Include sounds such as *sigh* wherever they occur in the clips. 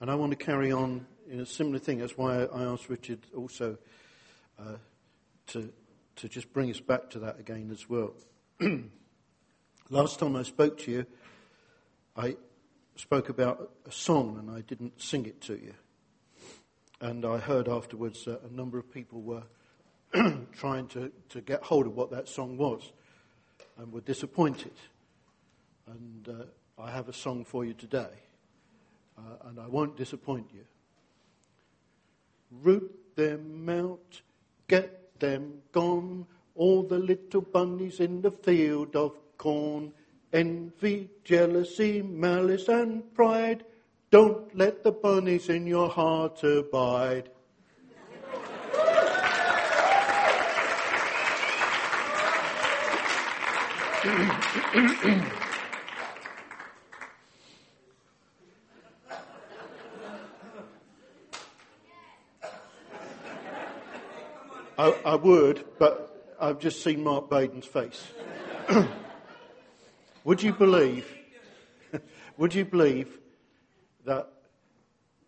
And I want to carry on in a similar thing. That's why I asked Richard also uh, to, to just bring us back to that again as well. *clears throat* Last time I spoke to you, I spoke about a song and I didn't sing it to you. And I heard afterwards that a number of people were *clears throat* trying to, to get hold of what that song was and were disappointed. And uh, I have a song for you today, uh, and I won't disappoint you. Root them out, get them gone, all the little bunnies in the field of corn. Envy, jealousy, malice, and pride. Don't let the bunnies in your heart abide. *clears throat* I, I, would, but I've just seen Mark Baden's face. *clears throat* would you believe? *laughs* would you believe that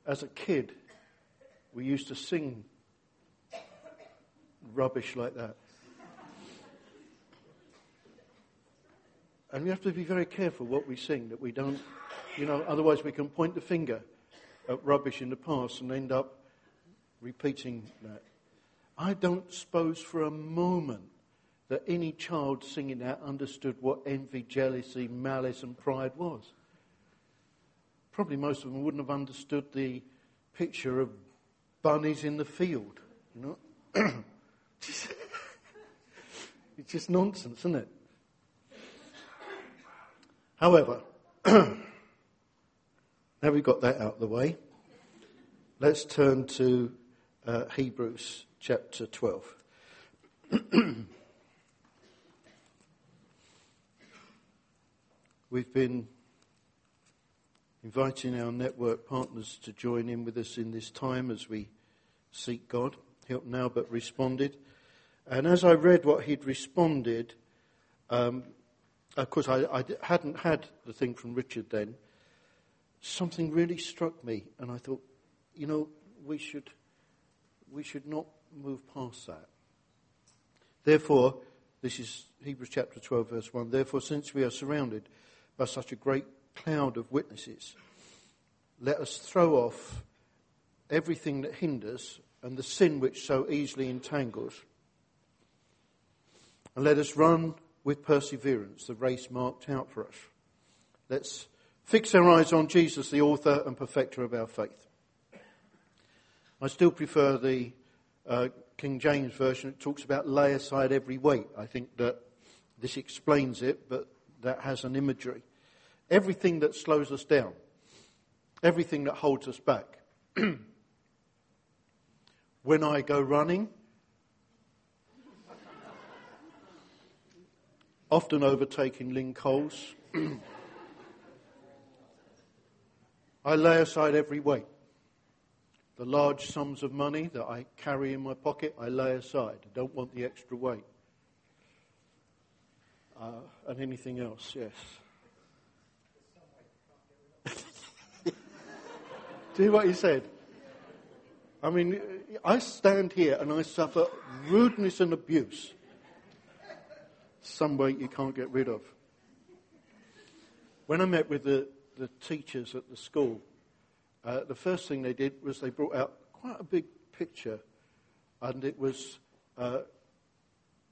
as a kid we used to sing rubbish like that? And we have to be very careful what we sing, that we don't, you know, otherwise we can point the finger at rubbish in the past and end up repeating that. I don't suppose for a moment that any child singing that understood what envy, jealousy, malice, and pride was. Probably most of them wouldn't have understood the picture of bunnies in the field, you know. *coughs* it's just nonsense, isn't it? However, *coughs* now we've got that out of the way, let's turn to uh, Hebrews chapter 12. *clears throat* We've been inviting our network partners to join in with us in this time as we seek God. Help now, but responded. And as I read what he'd responded, um, of course, I, I hadn't had the thing from Richard then. Something really struck me, and I thought, you know, we should, we should not move past that. Therefore, this is Hebrews chapter 12, verse 1. Therefore, since we are surrounded by such a great cloud of witnesses, let us throw off everything that hinders and the sin which so easily entangles. And let us run with perseverance the race marked out for us. Let's fix our eyes on Jesus, the author and perfecter of our faith. I still prefer the uh, King James Version. It talks about lay aside every weight. I think that this explains it, but that has an imagery. Everything that slows us down, everything that holds us back. *clears throat* when I go running, often overtaking Lynn Coles. *clears throat* I lay aside every weight. The large sums of money that I carry in my pocket, I lay aside. I don't want the extra weight. Uh, and anything else, yes. *laughs* Do you hear what he said. I mean, I stand here and I suffer rudeness and abuse some weight you can't get rid of. When I met with the, the teachers at the school, uh, the first thing they did was they brought out quite a big picture, and it was uh,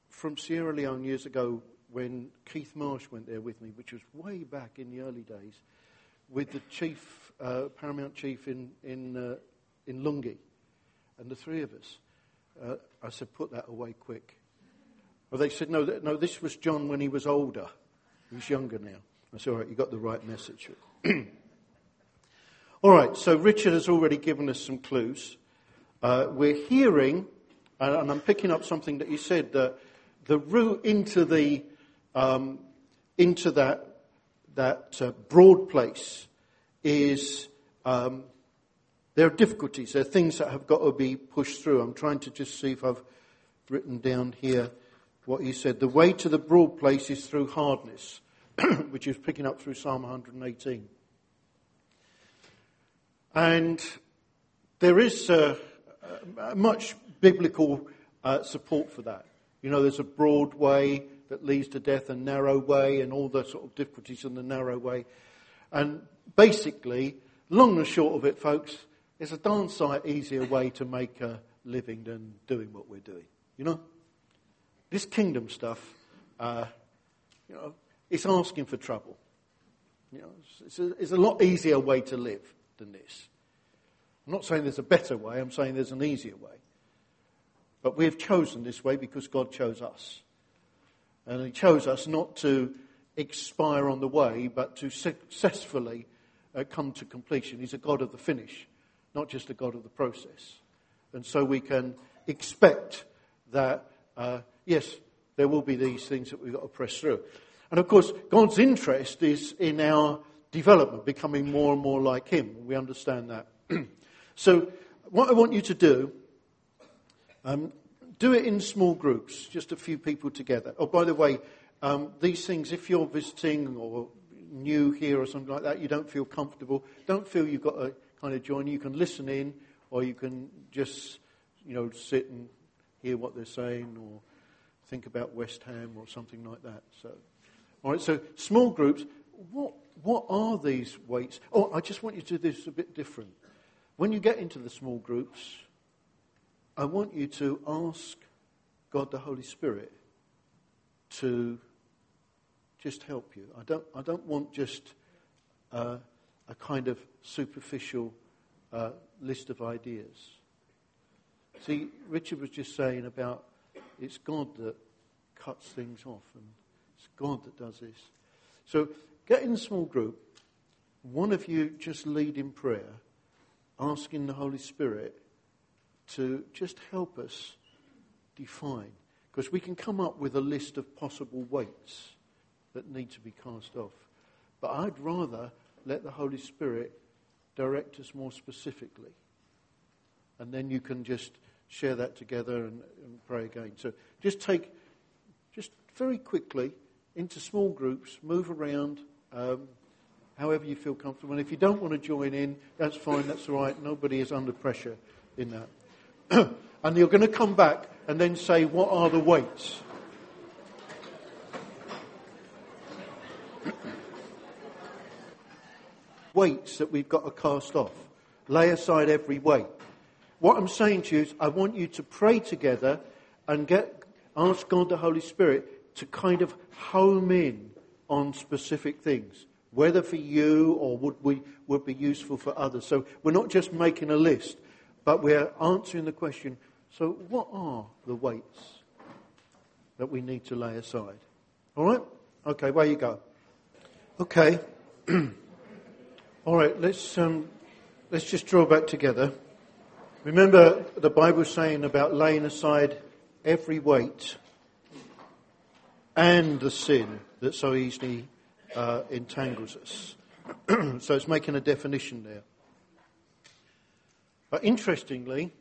from Sierra Leone years ago when Keith Marsh went there with me, which was way back in the early days, with the chief, uh, paramount chief in in uh, in Lungi, and the three of us. Uh, I said, put that away quick. Well, they said, no, no, this was John when he was older. He's younger now. I said, all right, you got the right message. *clears throat* all right, so Richard has already given us some clues. Uh, we're hearing, and I'm picking up something that you said, that the route into the um, into that that uh, broad place is um, there are difficulties. There are things that have got to be pushed through. I'm trying to just see if I've written down here what he said. The way to the broad place is through hardness, *clears throat* which is picking up through Psalm 118. And there is uh, uh, much biblical uh, support for that. You know, there's a broad way that leads to death, a narrow way, and all the sort of difficulties in the narrow way. And basically, long and short of it, folks, it's a darn sight easier way to make a living than doing what we're doing. You know? This kingdom stuff, uh, you know, it's asking for trouble. You know, it's a, it's a lot easier way to live than this. I'm not saying there's a better way, I'm saying there's an easier way. But we have chosen this way because God chose us. And He chose us not to expire on the way, but to successfully uh, come to completion. He's a God of the finish, not just a God of the process. And so we can expect that, uh, yes, there will be these things that we've got to press through. And of course, God's interest is in our development, becoming more and more like Him. We understand that. *clears throat* so, what I want you to do, um, do it in small groups, just a few people together. Oh, by the way, um, these things, if you're visiting or new here or something like that, you don't feel comfortable, don't feel you've got to kind of join. You can listen in, or you can just, you know, sit and hear what they're saying, or think about West Ham or something like that. So. All right, so small groups. What, what are these weights? Oh, I just want you to do this a bit different. When you get into the small groups, I want you to ask God the Holy Spirit to just help you. I don't, I don't want just uh, a kind of superficial uh, list of ideas. See, Richard was just saying about it's God that cuts things off and it's God that does this. So get in a small group. One of you just lead in prayer, asking the Holy Spirit to just help us define. Because we can come up with a list of possible weights that need to be cast off. But I'd rather let the Holy Spirit direct us more specifically. And then you can just share that together and, and pray again. So just take, just very quickly, into small groups, move around um, however you feel comfortable. And if you don't want to join in, that's fine, that's all right. Nobody is under pressure in that. *clears throat* and you're going to come back and then say, what are the weights? *clears throat* weights that we've got to cast off. Lay aside every weight. What I'm saying to you is, I want you to pray together and get, ask God the Holy Spirit to kind of home in on specific things, whether for you or would, we, would be useful for others. So we're not just making a list, but we're answering the question so, what are the weights that we need to lay aside? All right? Okay, where you go. Okay. *clears throat* All right, let's, um, let's just draw back together. Remember the Bible saying about laying aside every weight and the sin that so easily uh, entangles us. *clears throat* so it's making a definition there. But interestingly,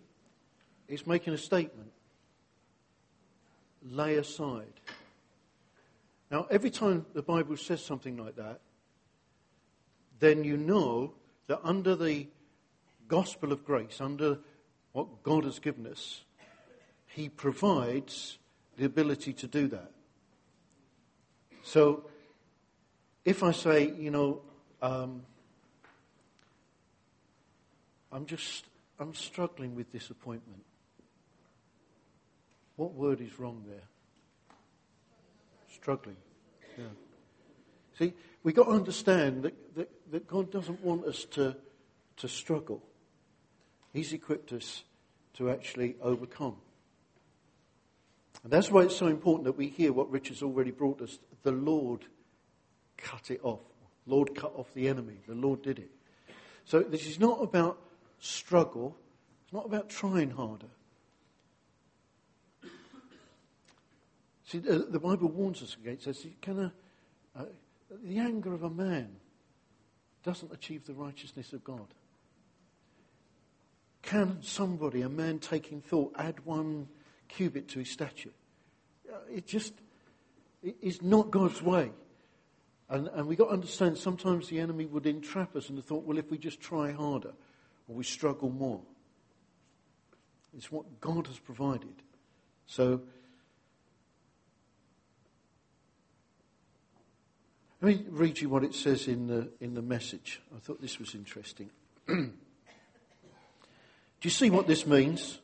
it's making a statement lay aside. Now, every time the Bible says something like that, then you know that under the gospel of grace, under what God has given us, He provides the ability to do that. So, if I say, you know, um, I'm just, I'm struggling with disappointment. What word is wrong there? Struggling. Yeah. See, we've got to understand that, that, that God doesn't want us to, to struggle. He's equipped us to actually overcome. And that's why it's so important that we hear what Richard's already brought us. The Lord cut it off. Lord cut off the enemy. The Lord did it. So this is not about struggle. It's not about trying harder. See, the, the Bible warns us against this. Can a, uh, the anger of a man doesn't achieve the righteousness of God. Can somebody, a man taking thought, add one cubit to his stature? It just it is not God's way. And, and we've got to understand sometimes the enemy would entrap us in the thought, well, if we just try harder, or we struggle more. It's what God has provided. So, let me read you what it says in the, in the message. I thought this was interesting. *clears throat* Do you see what this means?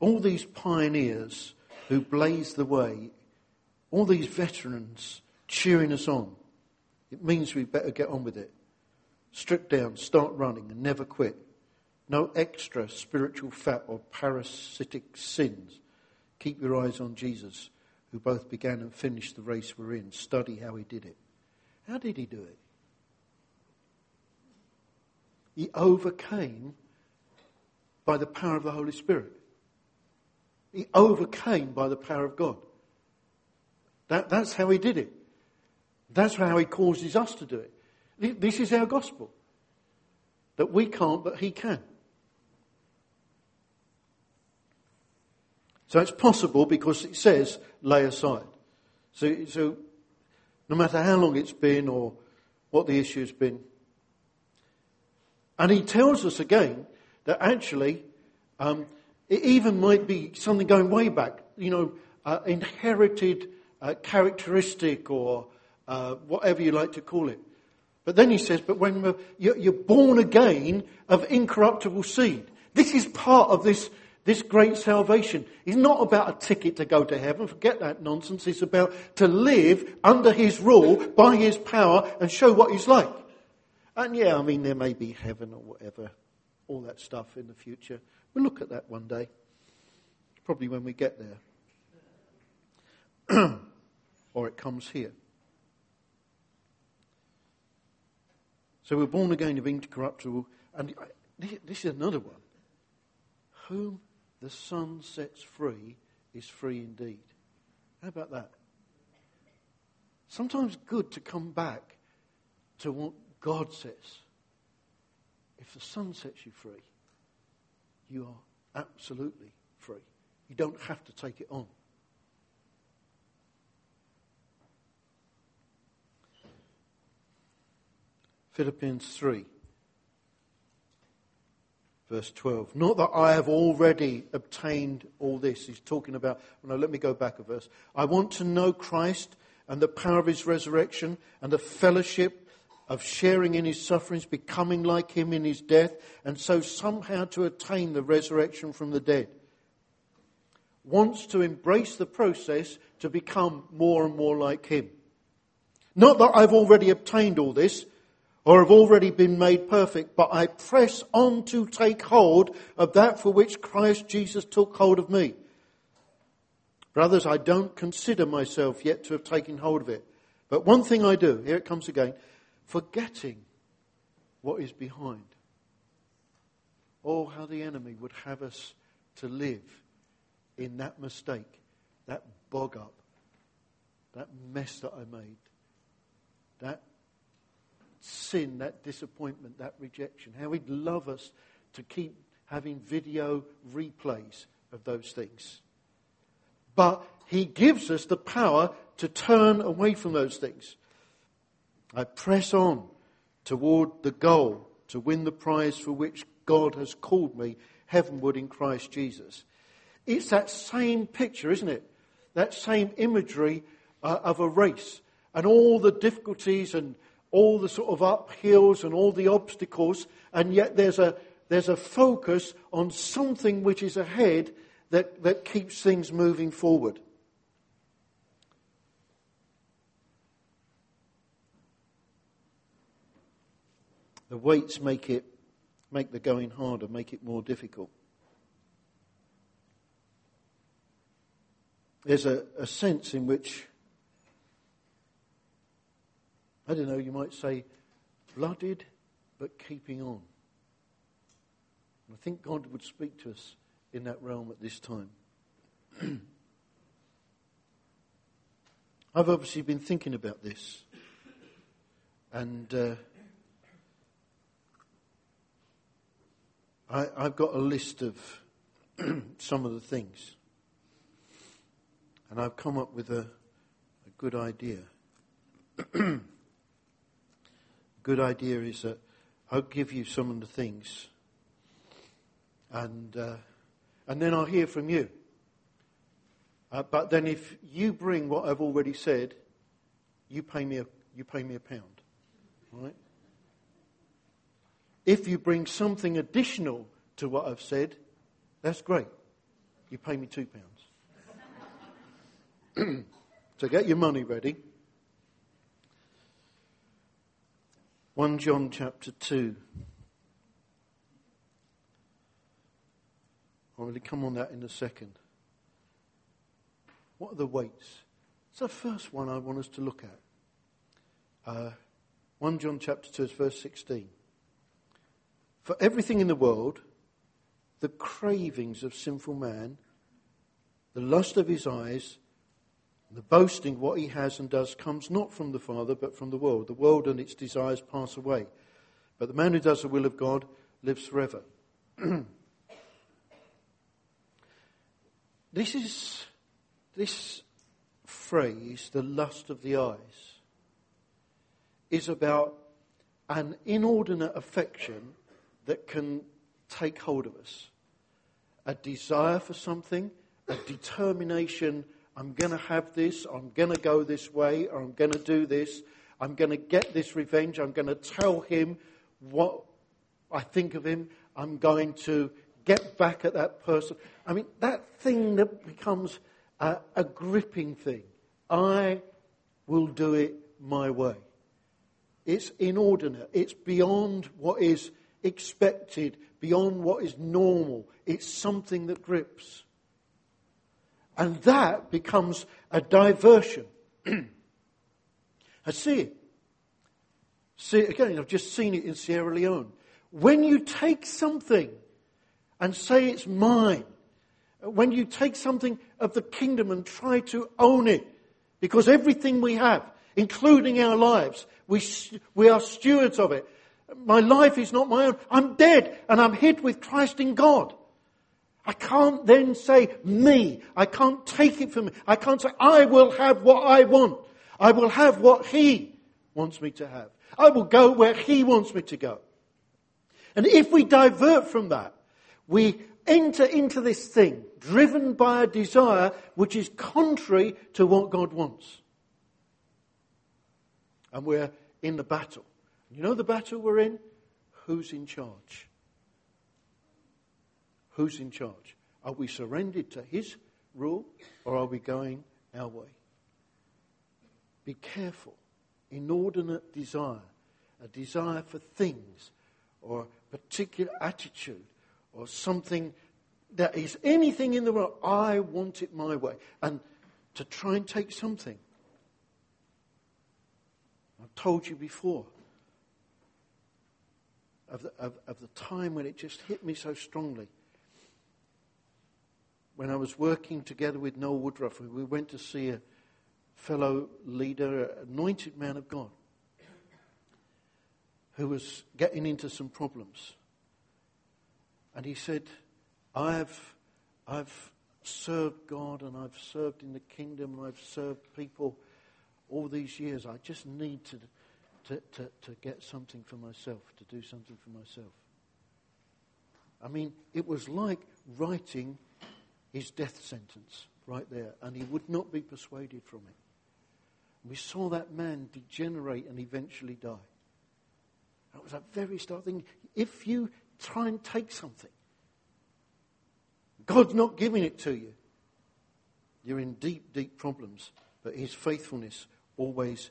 All these pioneers who blazed the way, all these veterans cheering us on, it means we better get on with it. Strip down, start running, and never quit. No extra spiritual fat or parasitic sins. Keep your eyes on Jesus, who both began and finished the race we're in. Study how he did it. How did he do it? He overcame by the power of the Holy Spirit. He overcame by the power of God. That, that's how he did it. That's how he causes us to do it. This is our gospel. That we can't, but he can. So it's possible because it says lay aside. So, so no matter how long it's been or what the issue has been. And he tells us again that actually um, it even might be something going way back, you know, uh, inherited uh, characteristic or uh, whatever you like to call it. But then he says, but when you're born again of incorruptible seed, this is part of this this great salvation It's not about a ticket to go to heaven. Forget that nonsense. It's about to live under His rule, by His power, and show what He's like. And yeah, I mean, there may be heaven or whatever, all that stuff in the future. We'll look at that one day. Probably when we get there. *clears throat* or it comes here. So we're born again of incorruptible. And this is another one. Whom the Son sets free is free indeed. How about that? Sometimes good to come back to what God says. If the Son sets you free, you are absolutely free. You don't have to take it on. Philippians 3 verse 12. Not that I have already obtained all this. He's talking about, no, let me go back a verse. I want to know Christ and the power of his resurrection and the fellowship of sharing in his sufferings, becoming like him in his death, and so somehow to attain the resurrection from the dead. Wants to embrace the process to become more and more like him. Not that I've already obtained all this, or have already been made perfect, but I press on to take hold of that for which Christ Jesus took hold of me. Brothers, I don't consider myself yet to have taken hold of it. But one thing I do, here it comes again, forgetting what is behind. Oh, how the enemy would have us to live in that mistake, that bog up, that mess that I made, that sin, that disappointment, that rejection. How He'd love us to keep having video replays of those things. But He gives us the power to turn away from those things. I press on toward the goal to win the prize for which God has called me heavenward in Christ Jesus. It's that same picture, isn't it? That same imagery uh, of a race and all the difficulties and all the sort of uphills and all the obstacles, and yet there's a, there's a focus on something which is ahead that, that keeps things moving forward. The weights make it make the going harder, make it more difficult. There's a, a sense in which I don't know, you might say, blooded but keeping on. I think God would speak to us in that realm at this time. *clears throat* I've obviously been thinking about this. And uh, *clears throat* I, I've got a list of *clears throat* some of the things. And I've come up with a, a good idea. Good idea is that I'll give you some of the things And, uh, and then I'll hear from you. Uh, but then if you bring what I've already said, you pay me a, you pay me a pound. Right? If you bring something additional to what I've said, that's great. You pay me two pounds. *clears throat* so get your money ready. 1 John chapter 2. I'll really come on that in a second. What are the weights? It's the first one I want us to look at. Uh, 1 John chapter 2, verse 16. For everything in the world, the cravings of sinful man, the lust of his eyes, the boasting what he has and does comes not from the Father, but from the world. The world and its desires pass away. But the man who does the will of God lives forever. *clears throat* this is this phrase, the lust of the eyes, is about an inordinate affection that can take hold of us. A desire for something, a determination, I'm going to have this, I'm going to go this way, or I'm going to do this, I'm going to get this revenge, I'm going to tell him what I think of him, I'm going to get back at that person. I mean, that thing that becomes a, a gripping thing. I will do it my way. It's inordinate. It's beyond what is expected, beyond what is normal. It's something that grips. And that becomes a diversion. *clears throat* I see it. See it again. I've just seen it in Sierra Leone. When you take something and say it's mine, when you take something of the kingdom and try to own it, because everything we have, including our lives, we, we are stewards of it. My life is not my own. I'm dead and I'm hid with Christ in God. I can't then say me. I can't take it from me. I can't say I will have what I want. I will have what He wants me to have. I will go where He wants me to go. And if we divert from that, we enter into this thing driven by a desire which is contrary to what God wants. And we're in the battle. You know the battle we're in? Who's in charge? Who's in charge? Are we surrendered to His rule or are we going our way? Be careful. Inordinate desire, a desire for things or a particular attitude or something that is anything in the world. I want it my way. And to try and take something. I've told you before of the, of, of the time when it just hit me so strongly. When I was working together with Noel Woodruff, we went to see a fellow leader, an anointed man of God, who was getting into some problems. And he said, I've, I've served God and I've served in the kingdom and I've served people all these years. I just need to, to, to, to get something for myself, to do something for myself. I mean, it was like writing his death sentence right there, and he would not be persuaded from it. We saw that man degenerate and eventually die. That was a very start thing. If you try and take something. God's not giving it to you. You're in deep, deep problems, but His faithfulness always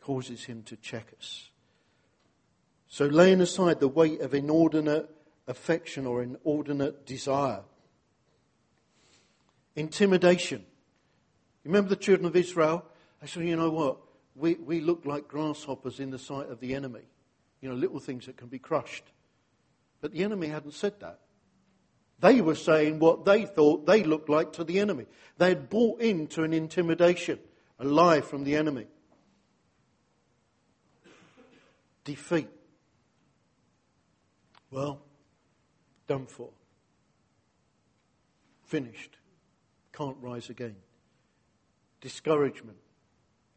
causes Him to check us. So, laying aside the weight of inordinate affection or inordinate desire, intimidation. Remember the children of Israel? I said, you know what? We, we look like grasshoppers in the sight of the enemy. You know, little things that can be crushed. But the enemy hadn't said that. They were saying what they thought they looked like to the enemy. They had bought into an intimidation, a lie from the enemy. Defeat. Well, done for. Finished. Can't rise again. Discouragement.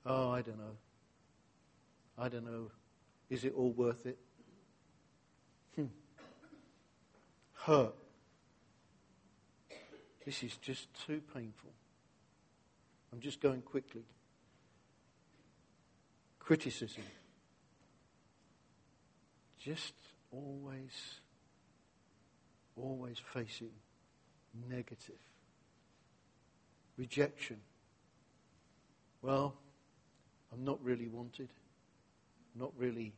Oh, I don't know. I don't know. Is it all worth it? Hmm. hurt. This is just too painful. I'm just going quickly. Criticism. Just always, always facing negative. Rejection. Well, I'm not really wanted, not really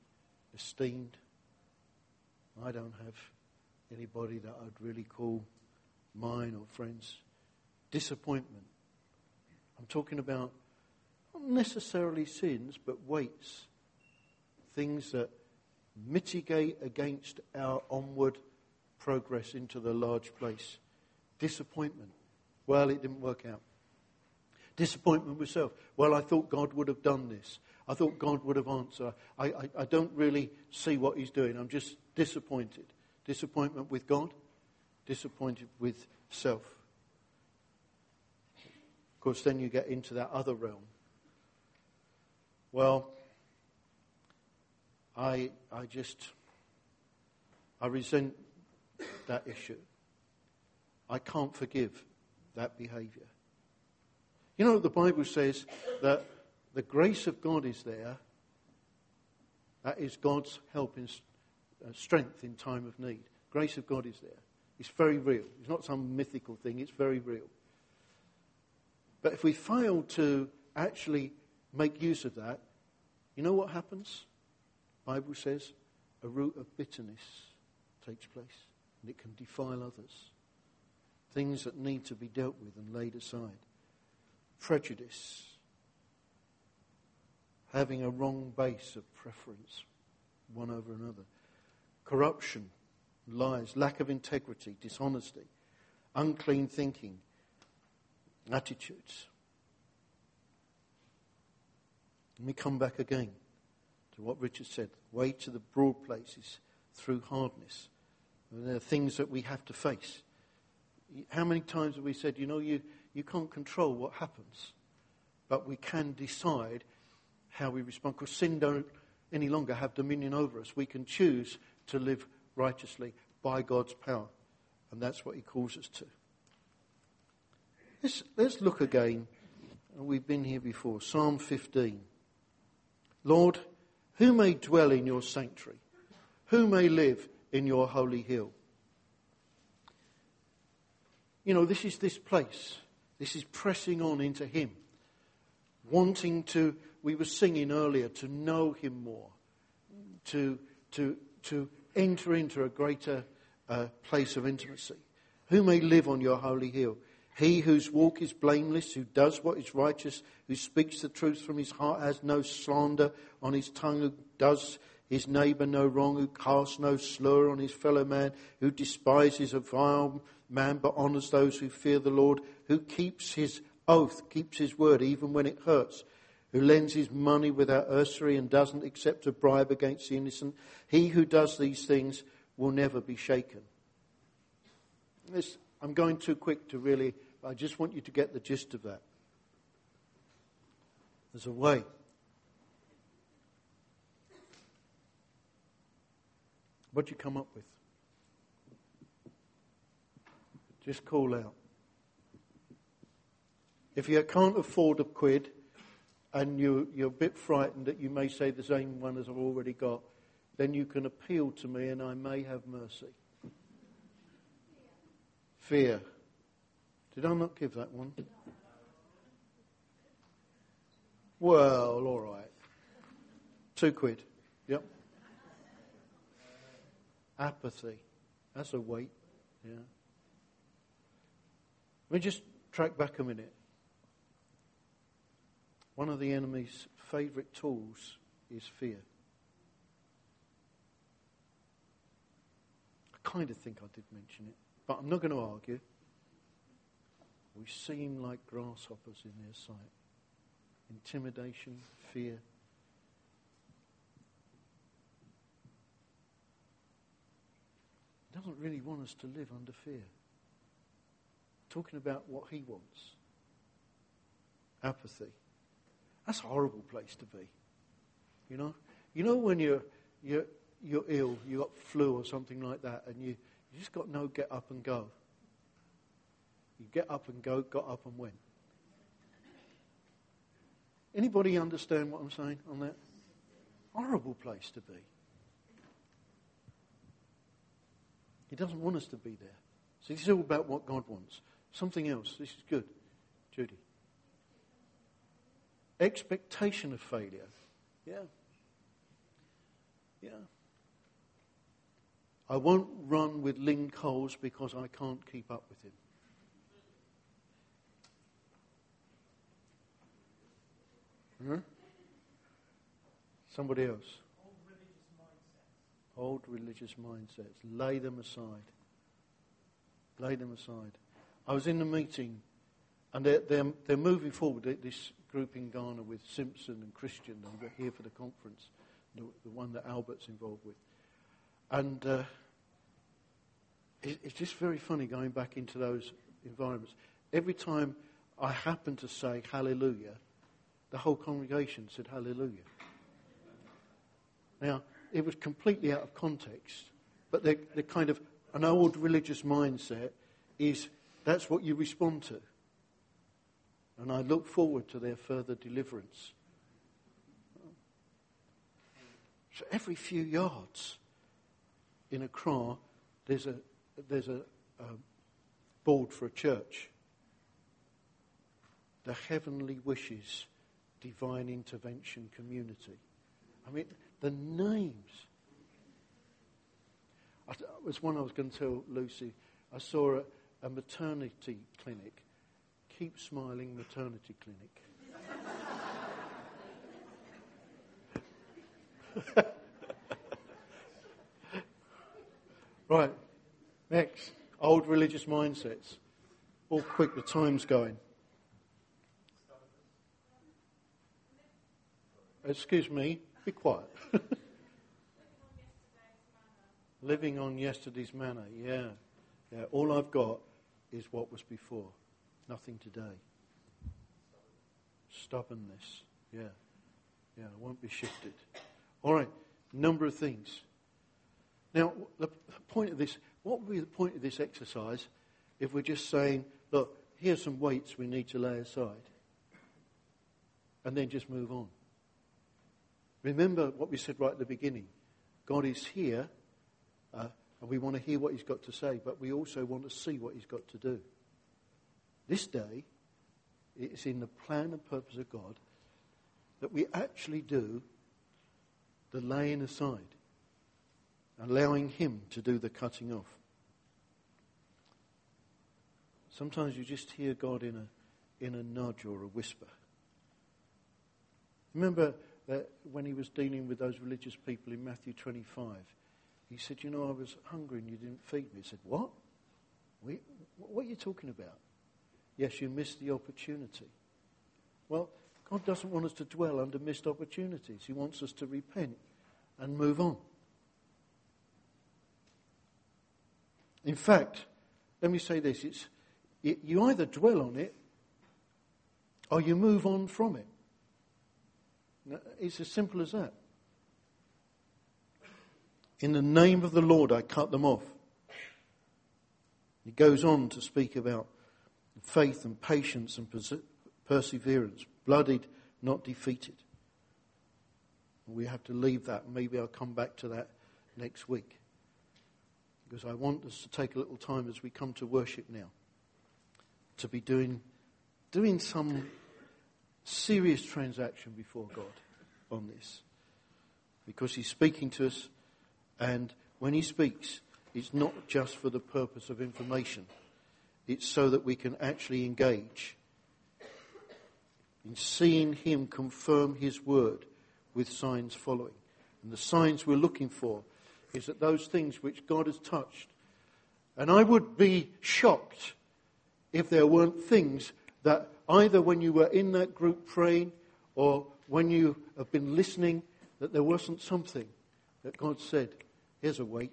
esteemed. I don't have anybody that I'd really call mine or friends. Disappointment. I'm talking about not necessarily sins, but weights. Things that mitigate against our onward progress into the large place. Disappointment. Well, it didn't work out. Disappointment with self. Well, I thought God would have done this. I thought God would have answered. I, I, I don't really see what He's doing. I'm just disappointed. Disappointment with God, disappointed with self. Of course, then you get into that other realm. Well, I, I just, I resent that issue. I can't forgive that behavior. You know, the Bible says that the grace of God is there. That is God's help and uh, strength in time of need. Grace of God is there. It's very real. It's not some mythical thing, it's very real. But if we fail to actually make use of that, you know what happens? The Bible says a root of bitterness takes place and it can defile others. Things that need to be dealt with and laid aside. Prejudice. Having a wrong base of preference one over another. Corruption, lies, lack of integrity, dishonesty, unclean thinking, attitudes. Let me come back again to what Richard said. Way to the broad places through hardness. And there are things that we have to face. How many times have we said, you know, you, you can't control what happens, but we can decide how we respond. Because sin don't any longer have dominion over us. We can choose to live righteously by God's power. And that's what he calls us to. Let's, let's look again. We've been here before. Psalm 15. Lord, who may dwell in your sanctuary? Who may live in your holy hill? You know, this is this place. This is pressing on into Him. Wanting to, we were singing earlier, to know Him more. To, to, to enter into a greater uh, place of intimacy. Who may live on your holy hill? He whose walk is blameless, who does what is righteous, who speaks the truth from his heart, has no slander on his tongue, who does his neighbour no wrong, who casts no slur on his fellow man, who despises a vile man but honours those who fear the Lord, who keeps his oath, keeps his word even when it hurts, who lends his money without usury and doesn't accept a bribe against the innocent. He who does these things will never be shaken. This, I'm going too quick to really, I just want you to get the gist of that. There's a way. What do you come up with? Just call out. If you can't afford a quid and you, you're a bit frightened that you may say the same one as I've already got, then you can appeal to me and I may have mercy. Fear. Did I not give that one? Well, all right. Two quid. Yep. Apathy. That's a weight. Yeah. Let me just track back a minute. One of the enemy's favourite tools is fear. I kind of think I did mention it, but I'm not going to argue. We seem like grasshoppers in their sight. Intimidation, fear. He doesn't really want us to live under fear talking about what he wants. Apathy. That's a horrible place to be. You know? You know when you're, you're, you're ill, you got flu or something like that, and you, You just got no get up and go. You get up and go, got up and went. Anybody understand what I'm saying on that? Horrible place to be. He doesn't want us to be there. So this is all about what God wants. Something else. This is good. Judy. Expectation of failure. Yeah. Yeah. I won't run with Lynn Coles because I can't keep up with him. Huh? Somebody else. Old religious mindsets. Lay them aside. Lay them aside. I was in the meeting, and they're, they're, they're moving forward. This group in Ghana with Simpson and Christian, and we're here for the conference, the, the one that Albert's involved with. And uh, it, it's just very funny going back into those environments. Every time I happen to say hallelujah, the whole congregation said hallelujah. Now, it was completely out of context, but the kind of an old religious mindset is that's what you respond to. And I look forward to their further deliverance. So every few yards in Accra, there's a, there's a, a board for a church. The Heavenly Wishes Divine Intervention Community. I mean, the names. I, it was one I was going to tell Lucy. I saw a, a maternity clinic. Keep Smiling Maternity Clinic. *laughs* right, next. Old religious mindsets. All quick, the time's going. Excuse me, be quiet. *laughs* Living on yesterday's manna, yeah. Yeah, all I've got is what was before, nothing today. Stubbornness, yeah. Yeah, it won't be shifted. All right, number of things. Now, the point of this, what would be the point of this exercise if we're just saying, look, here's some weights we need to lay aside, and then just move on? Remember what we said right at the beginning. God is here, uh, and we want to hear what He's got to say, but we also want to see what He's got to do. This day, it's in the plan and purpose of God that we actually do the laying aside, allowing Him to do the cutting off. Sometimes you just hear God in a, in a nudge or a whisper. Remember that when he was dealing with those religious people in Matthew 25, he said, You know, I was hungry and you didn't feed me. He said, What? What are you talking about? Yes, you missed the opportunity. Well, God doesn't want us to dwell under missed opportunities. He wants us to repent and move on. In fact, let me say this it's, it, you either dwell on it or you move on from it. It's as simple as that. In the name of the Lord, I cut them off. He goes on to speak about faith and patience and perseverance, bloodied, not defeated. We have to leave that. Maybe I'll come back to that next week. Because I want us to take a little time as we come to worship now to be doing, doing some serious transaction before God on this. Because He's speaking to us, and when He speaks, it's not just for the purpose of information, it's so that we can actually engage in seeing Him confirm His word with signs following. And the signs we're looking for is that those things which God has touched. And I would be shocked if there weren't things that either when you were in that group praying or when you have been listening, that there wasn't something that God said, here's a weight,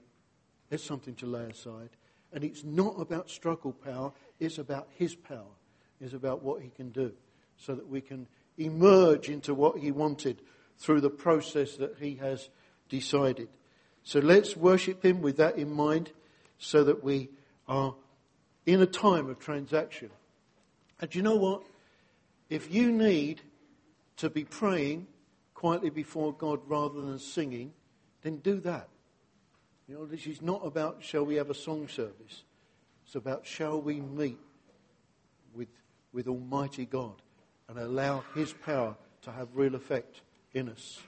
here's something to lay aside. And it's not about struggle power, it's about His power, it's about what He can do, so that we can emerge into what He wanted through the process that He has decided. So let's worship Him with that in mind. so that we are in a time of transaction. And you know what? If you need to be praying quietly before God rather than singing, then do that. You know, this is not about shall we have a song service. It's about shall we meet with, with Almighty God and allow His power to have real effect in us.